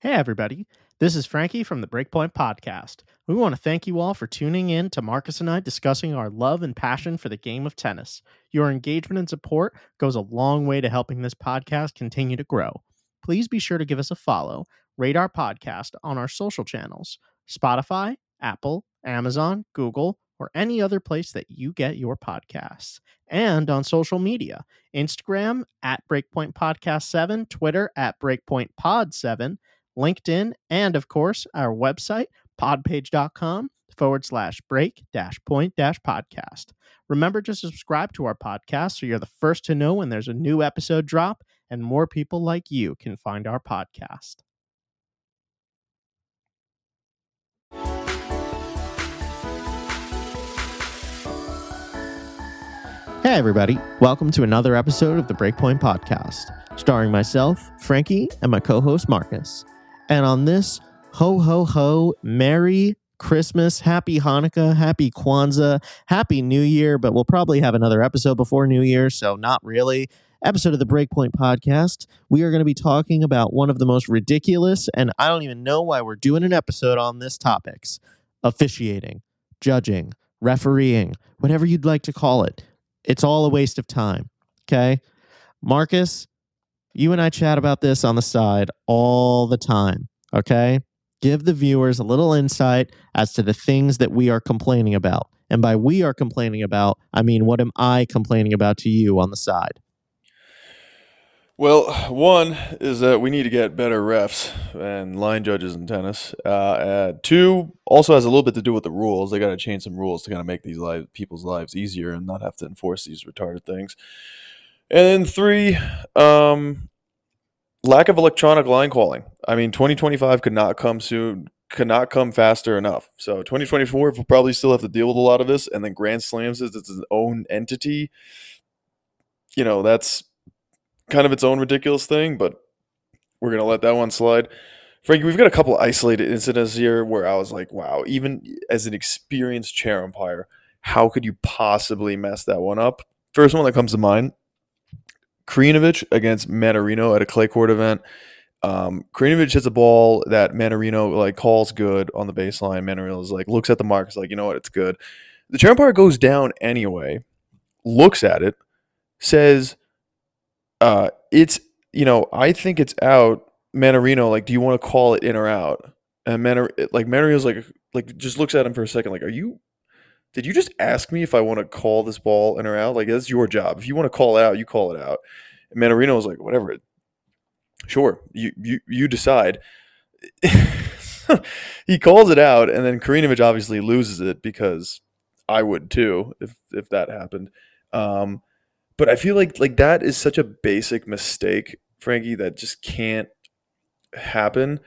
Hey, everybody. This is Frankie from the Breakpoint Podcast. We want to thank you all for tuning in to Marcus and I discussing our love and passion for the game of tennis. Your engagement and support goes a long way to helping this podcast continue to grow. Please be sure to give us a follow, rate our podcast on our social channels Spotify, Apple, Amazon, Google, or any other place that you get your podcasts. And on social media Instagram at Breakpoint Podcast 7, Twitter at Breakpoint Pod 7, LinkedIn, and of course, our website, podpage.com forward slash break dash point dash podcast. Remember to subscribe to our podcast so you're the first to know when there's a new episode drop and more people like you can find our podcast. Hey, everybody. Welcome to another episode of the Breakpoint Podcast, starring myself, Frankie, and my co host, Marcus. And on this ho, ho, ho, Merry Christmas, Happy Hanukkah, Happy Kwanzaa, Happy New Year, but we'll probably have another episode before New Year, so not really. Episode of the Breakpoint Podcast. We are going to be talking about one of the most ridiculous, and I don't even know why we're doing an episode on this topics officiating, judging, refereeing, whatever you'd like to call it. It's all a waste of time. Okay. Marcus, you and I chat about this on the side all the time. Okay. Give the viewers a little insight as to the things that we are complaining about. And by we are complaining about, I mean, what am I complaining about to you on the side? Well, one is that we need to get better refs and line judges in tennis. Uh, uh, two also has a little bit to do with the rules. They got to change some rules to kind of make these lives, people's lives easier and not have to enforce these retarded things. And then three, um, lack of electronic line calling. I mean, 2025 could not come soon, could not come faster enough. So 2024 we'll probably still have to deal with a lot of this. And then Grand Slams is its own entity. You know, that's kind of its own ridiculous thing, but we're gonna let that one slide. Frankie, we've got a couple isolated incidents here where I was like, wow, even as an experienced chair umpire, how could you possibly mess that one up? First one that comes to mind Krajinovic against Mannarino at a clay court event. Um, hits a ball that Mannarino like calls good on the baseline. Mannarino is like looks at the mark, is like, you know what, it's good. The chair umpire goes down anyway, looks at it, says, uh, it's you know, I think it's out. Mannarino, like, do you want to call it in or out? And Manar, like Mannarino's like, like just looks at him for a second, like, are you? Did you just ask me if I want to call this ball in or out? Like, that's your job. If you want to call it out, you call it out. And Mannarino was like, whatever. Sure, you you you decide. he calls it out, and then Krajinovic obviously loses it because I would too if if that happened. Um, but I feel like like that is such a basic mistake, Frankie, that just can't happen.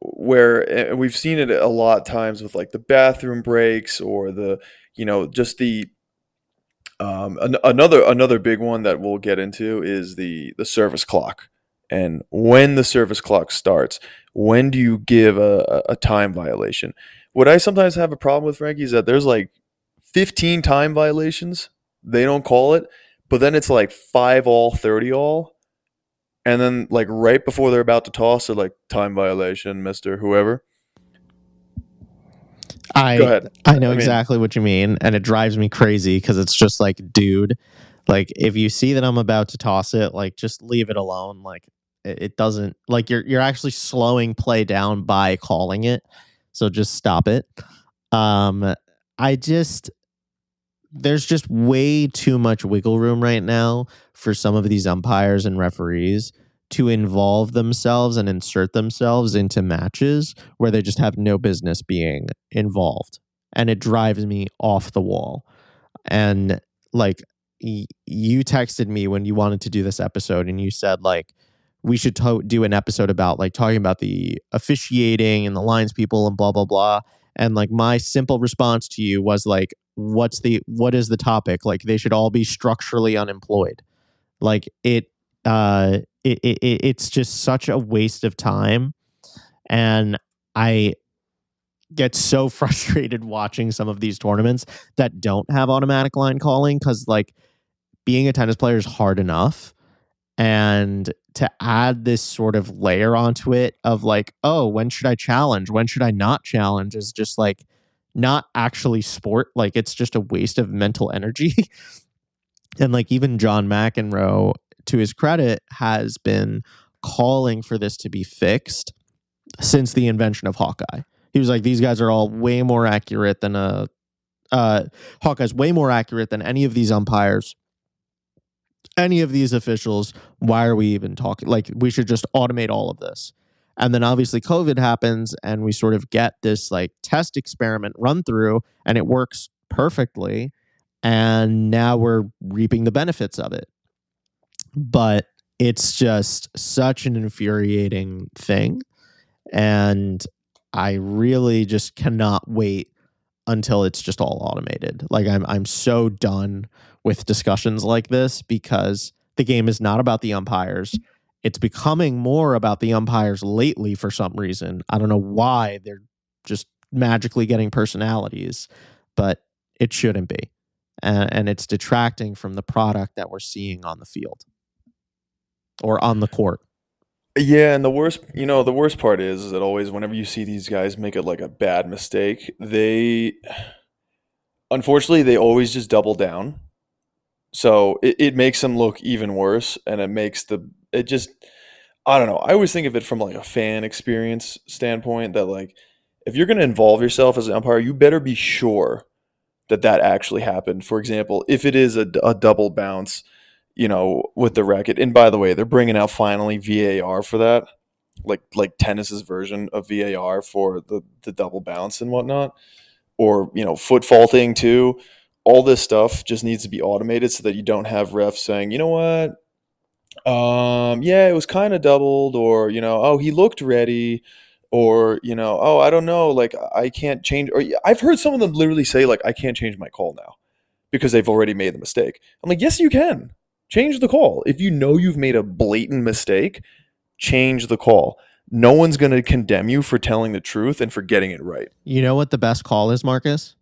Where and we've seen it a lot times with like the bathroom breaks or the you know just the um, an- another another big one that we'll get into is the the service clock and when the service clock starts. When do you give a, a time violation? What I sometimes have a problem with, Frankie, is that there's like 15 time violations. They don't call it, but then it's like five all, 30 all. And then, like, right before they're about to toss, they're like, time violation, Mr. Whoever. I Go ahead. I know I mean- exactly what you mean, and it drives me crazy because it's just like, dude, like if you see that I'm about to toss it, like just leave it alone. Like it, it doesn't like you're you're actually slowing play down by calling it, so just stop it. Um, I just there's just way too much wiggle room right now for some of these umpires and referees to involve themselves and insert themselves into matches where they just have no business being involved. And it drives me off the wall. And like you texted me when you wanted to do this episode and you said like we should to- do an episode about like talking about the officiating and the lines people and blah blah blah. And like my simple response to you was like what's the what is the topic like they should all be structurally unemployed like it uh it, it it- it's just such a waste of time and i get so frustrated watching some of these tournaments that don't have automatic line calling because like being a tennis player is hard enough And to add this sort of layer onto it of like, oh, when should I challenge? When should I not challenge? Is just like not actually sport. Like it's just a waste of mental energy. and like even John McEnroe, to his credit, has been calling for this to be fixed since the invention of Hawkeye. He was like, these guys are all way more accurate than a uh, Hawkeye's way more accurate than any of these umpires, any of these officials. Why are we even talking? Like, we should just automate all of this. And then obviously COVID happens, and we sort of get this like test experiment run through, and it works perfectly. And now we're reaping the benefits of it. But it's just such an infuriating thing. And I really just cannot wait until it's just all automated. Like I'm I'm so done with discussions like this because the game is not about the umpires. It's becoming more about the umpires lately for some reason. I don't know why they're just magically getting personalities, but it shouldn't be. And, and it's detracting from the product that we're seeing on the field or on the court. Yeah, and the worst, you know, the worst part is, is that always whenever you see these guys make it like a bad mistake, they unfortunately they always just double down. So it, it makes them look even worse and it makes the it just I don't know. I always think of it from like a fan experience standpoint that like if you're going to involve yourself as an umpire, you better be sure that that actually happened. For example, if it is a, a double bounce, you know, with the racket. And by the way, they're bringing out finally VAR for that, like like tennis's version of VAR for the the double bounce and whatnot, or you know, foot faulting too. All this stuff just needs to be automated so that you don't have refs saying, you know what, um, yeah, it was kind of doubled, or you know, oh, he looked ready, or you know, oh, I don't know, like I can't change. Or I've heard some of them literally say, like, I can't change my call now because they've already made the mistake. I'm like, yes, you can change the call. If you know you've made a blatant mistake, change the call. No one's going to condemn you for telling the truth and for getting it right. You know what the best call is, Marcus?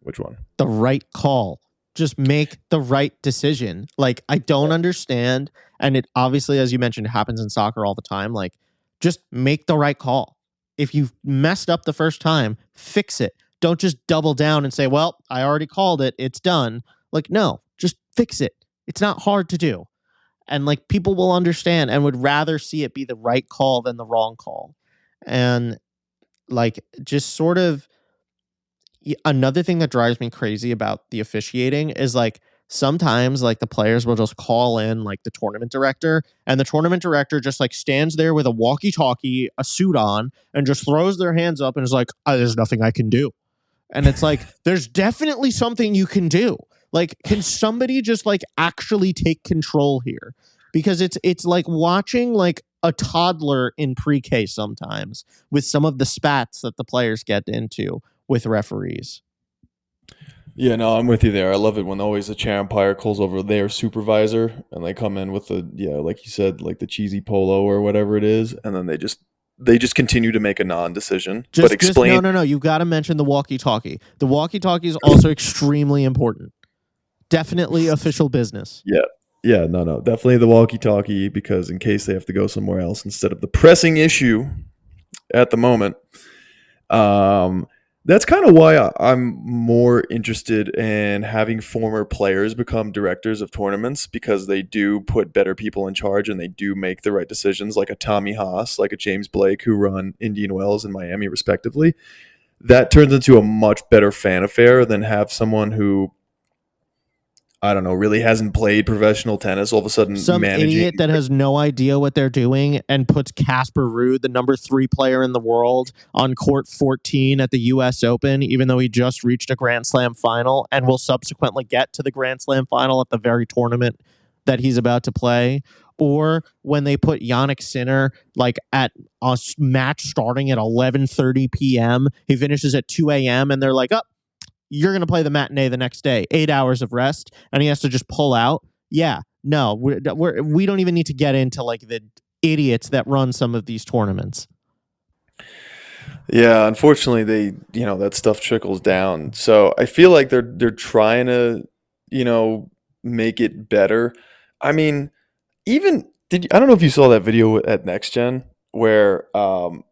Which one? The right call. Just make the right decision. Like, I don't understand. And it obviously, as you mentioned, happens in soccer all the time. Like, just make the right call. If you've messed up the first time, fix it. Don't just double down and say, well, I already called it. It's done. Like, no, just fix it. It's not hard to do. And like people will understand and would rather see it be the right call than the wrong call. And like just sort of another thing that drives me crazy about the officiating is like sometimes like the players will just call in like the tournament director and the tournament director just like stands there with a walkie talkie a suit on and just throws their hands up and is like oh, there's nothing i can do. And it's like there's definitely something you can do. Like, can somebody just like actually take control here? Because it's it's like watching like a toddler in pre-K sometimes with some of the spats that the players get into with referees. Yeah, no, I'm with you there. I love it when always the chair umpire calls over their supervisor and they come in with the yeah, like you said, like the cheesy polo or whatever it is, and then they just they just continue to make a non-decision. Just, but explain. Just, no, no, no. You've got to mention the walkie-talkie. The walkie-talkie is also extremely important definitely official business. Yeah. Yeah, no, no. Definitely the walkie talkie because in case they have to go somewhere else instead of the pressing issue at the moment. Um, that's kind of why I'm more interested in having former players become directors of tournaments because they do put better people in charge and they do make the right decisions, like a Tommy Haas, like a James Blake, who run Indian Wells and Miami, respectively. That turns into a much better fan affair than have someone who I don't know, really hasn't played professional tennis, all of a sudden some managing. idiot that has no idea what they're doing and puts Casper Ruud, the number three player in the world, on court 14 at the U.S. Open, even though he just reached a Grand Slam final and will subsequently get to the Grand Slam final at the very tournament that he's about to play. Or when they put Jannik Sinner like at a match starting at 11:30 p.m., he finishes at 2 a.m. and they're like, "Up, oh, you're going to play the matinee the next day, eight hours of rest, and he has to just pull out. Yeah, no, we're, we're, we don't even need to get into like the idiots that run some of these tournaments. Yeah, unfortunately, they you know that stuff trickles down. So I feel like they're they're trying to you know make it better. I mean, even did I don't know if you saw that video at Next Gen where um,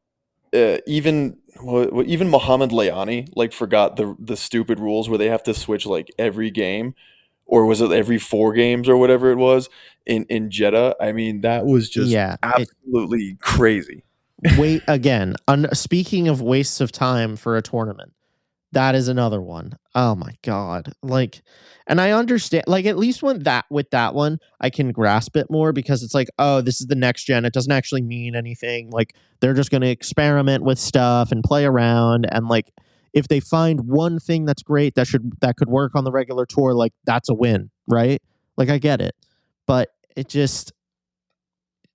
uh, even well, even Mohamed Lahyani like forgot the the stupid rules where they have to switch like every game, or was it every four games or whatever it was in in Jeddah? I mean, that was just Yeah, it- absolutely crazy. wait again. Un- speaking of wastes of time for a tournament, that is another one. Oh my god! Like, and I understand. Like, at least when that with that one, I can grasp it more because it's like, oh, this is the next gen. It doesn't actually mean anything. Like, they're just going to experiment with stuff and play around. And like, if they find one thing that's great that should that could work on the regular tour, like that's a win, right? Like, I get it, but it just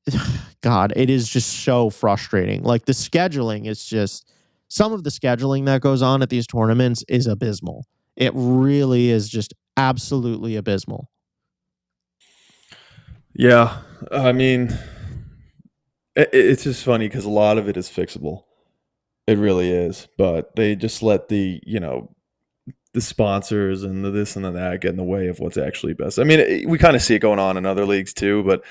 God, it is just so frustrating. Like the scheduling is just some of the scheduling that goes on at these tournaments is abysmal. It really is just absolutely abysmal. Yeah, I mean, it, it's just funny because a lot of it is fixable. It really is, but they just let the you know the sponsors and the this and the that get in the way of what's actually best. I mean, it, we kind of see it going on in other leagues too, but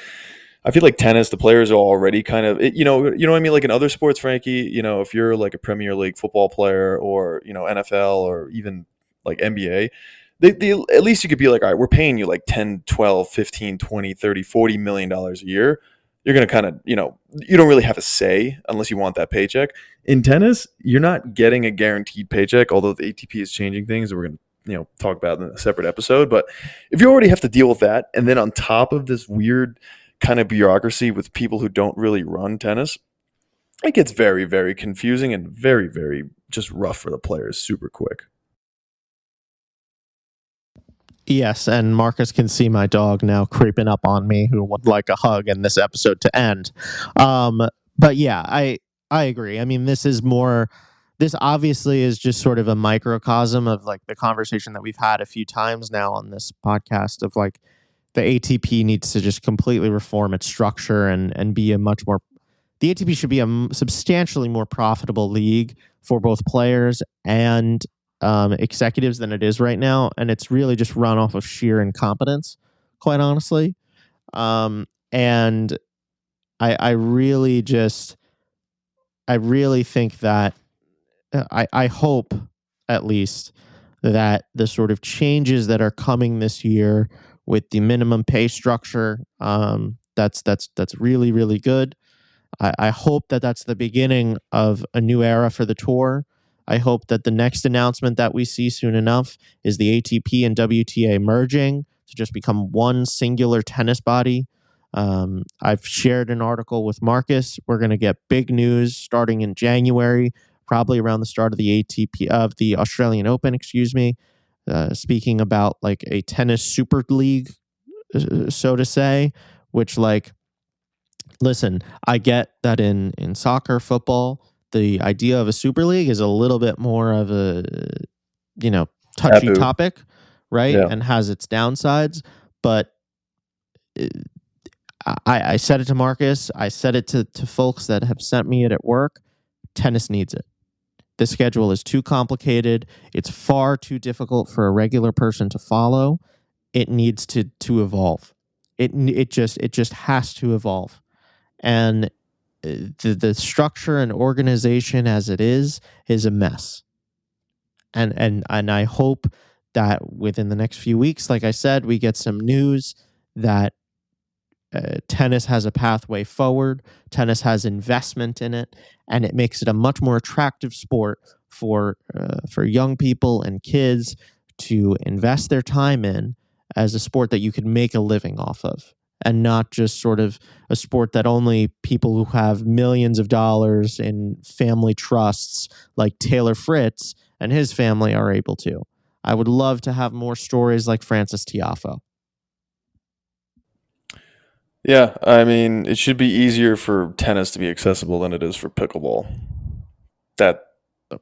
I feel like tennis, the players are already kind of, you know, you know what I mean. Like in other sports, Frankie, you know, if you're like a Premier League football player or you know NFL or even like NBA, they, they at least you could be like, all right, we're paying you like 10, 12, 15, 20, 30, 40 million dollars a year. You're going to kind of, you know, you don't really have a say unless you want that paycheck. In tennis, you're not getting a guaranteed paycheck, although the ATP is changing things. We're going to, you know, talk about in a separate episode. But if you already have to deal with that, and then on top of this weird kind of bureaucracy with people who don't really run tennis, it gets very, very confusing and very, very just rough for the players super quick. Yes, and Marcus can see my dog now creeping up on me who would like a hug and this episode to end. Um, but yeah, I I agree. I mean, this is more this obviously is just sort of a microcosm of like the conversation that we've had a few times now on this podcast of like the ATP needs to just completely reform its structure and and be a much more the ATP should be a substantially more profitable league for both players and um, executives than it is right now, and it's really just run off of sheer incompetence, quite honestly. Um, and I, I really just, I really think that, uh, I, I hope at least that the sort of changes that are coming this year with the minimum pay structure, um, that's that's that's really really good. I, I hope that that's the beginning of a new era for the tour. I hope that the next announcement that we see soon enough is the ATP and WTA merging to just become one singular tennis body. Um, I've shared an article with Marcus. We're going to get big news starting in January, probably around the start of the ATP of the Australian Open. Excuse me. Uh, speaking about like a tennis super league, uh, so to say, which like, listen, I get that in in soccer, football, the idea of a super league is a little bit more of a you know touchy Taboo. topic right Yeah. and has its downsides but uh, I, I said it to marcus i said it to, to folks that have sent me it at work tennis needs it the schedule is too complicated. It's far too difficult for a regular person to follow. It needs to to evolve. It it just it just has to evolve. And uh, the the structure and organization as it is is a mess. And and and I hope that within the next few weeks, like I said, we get some news that uh, tennis has a pathway forward. Tennis has investment in it, and it makes it a much more attractive sport for uh, for young people and kids to invest their time in as a sport that you could make a living off of, and not just sort of a sport that only people who have millions of dollars in family trusts like Taylor Fritz and his family are able to. I would love to have more stories like Frances Tiafoe. Yeah, I mean, it should be easier for tennis to be accessible than it is for pickleball. That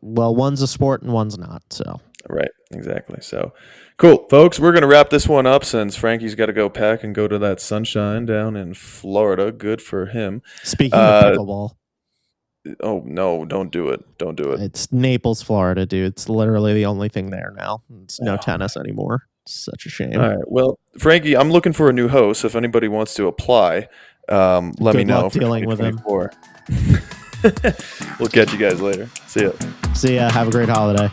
Well, one's a sport and one's not. So, right, exactly. So, cool, folks. We're gonna wrap this one up since Frankie's got to go pack and go to that sunshine down in Florida. Good for him. speaking Uh, of pickleball, Oh no, don't do it. Don't do it. it's Naples, Florida, dude. It's literally the only thing there now. It's no Oh. tennis anymore. Such a shame. All right. Well, Frankie, I'm looking for a new host. If anybody wants to apply, um, let me Good know. luck dealing with him. we'll catch you guys later. See ya. See ya. Have a great holiday.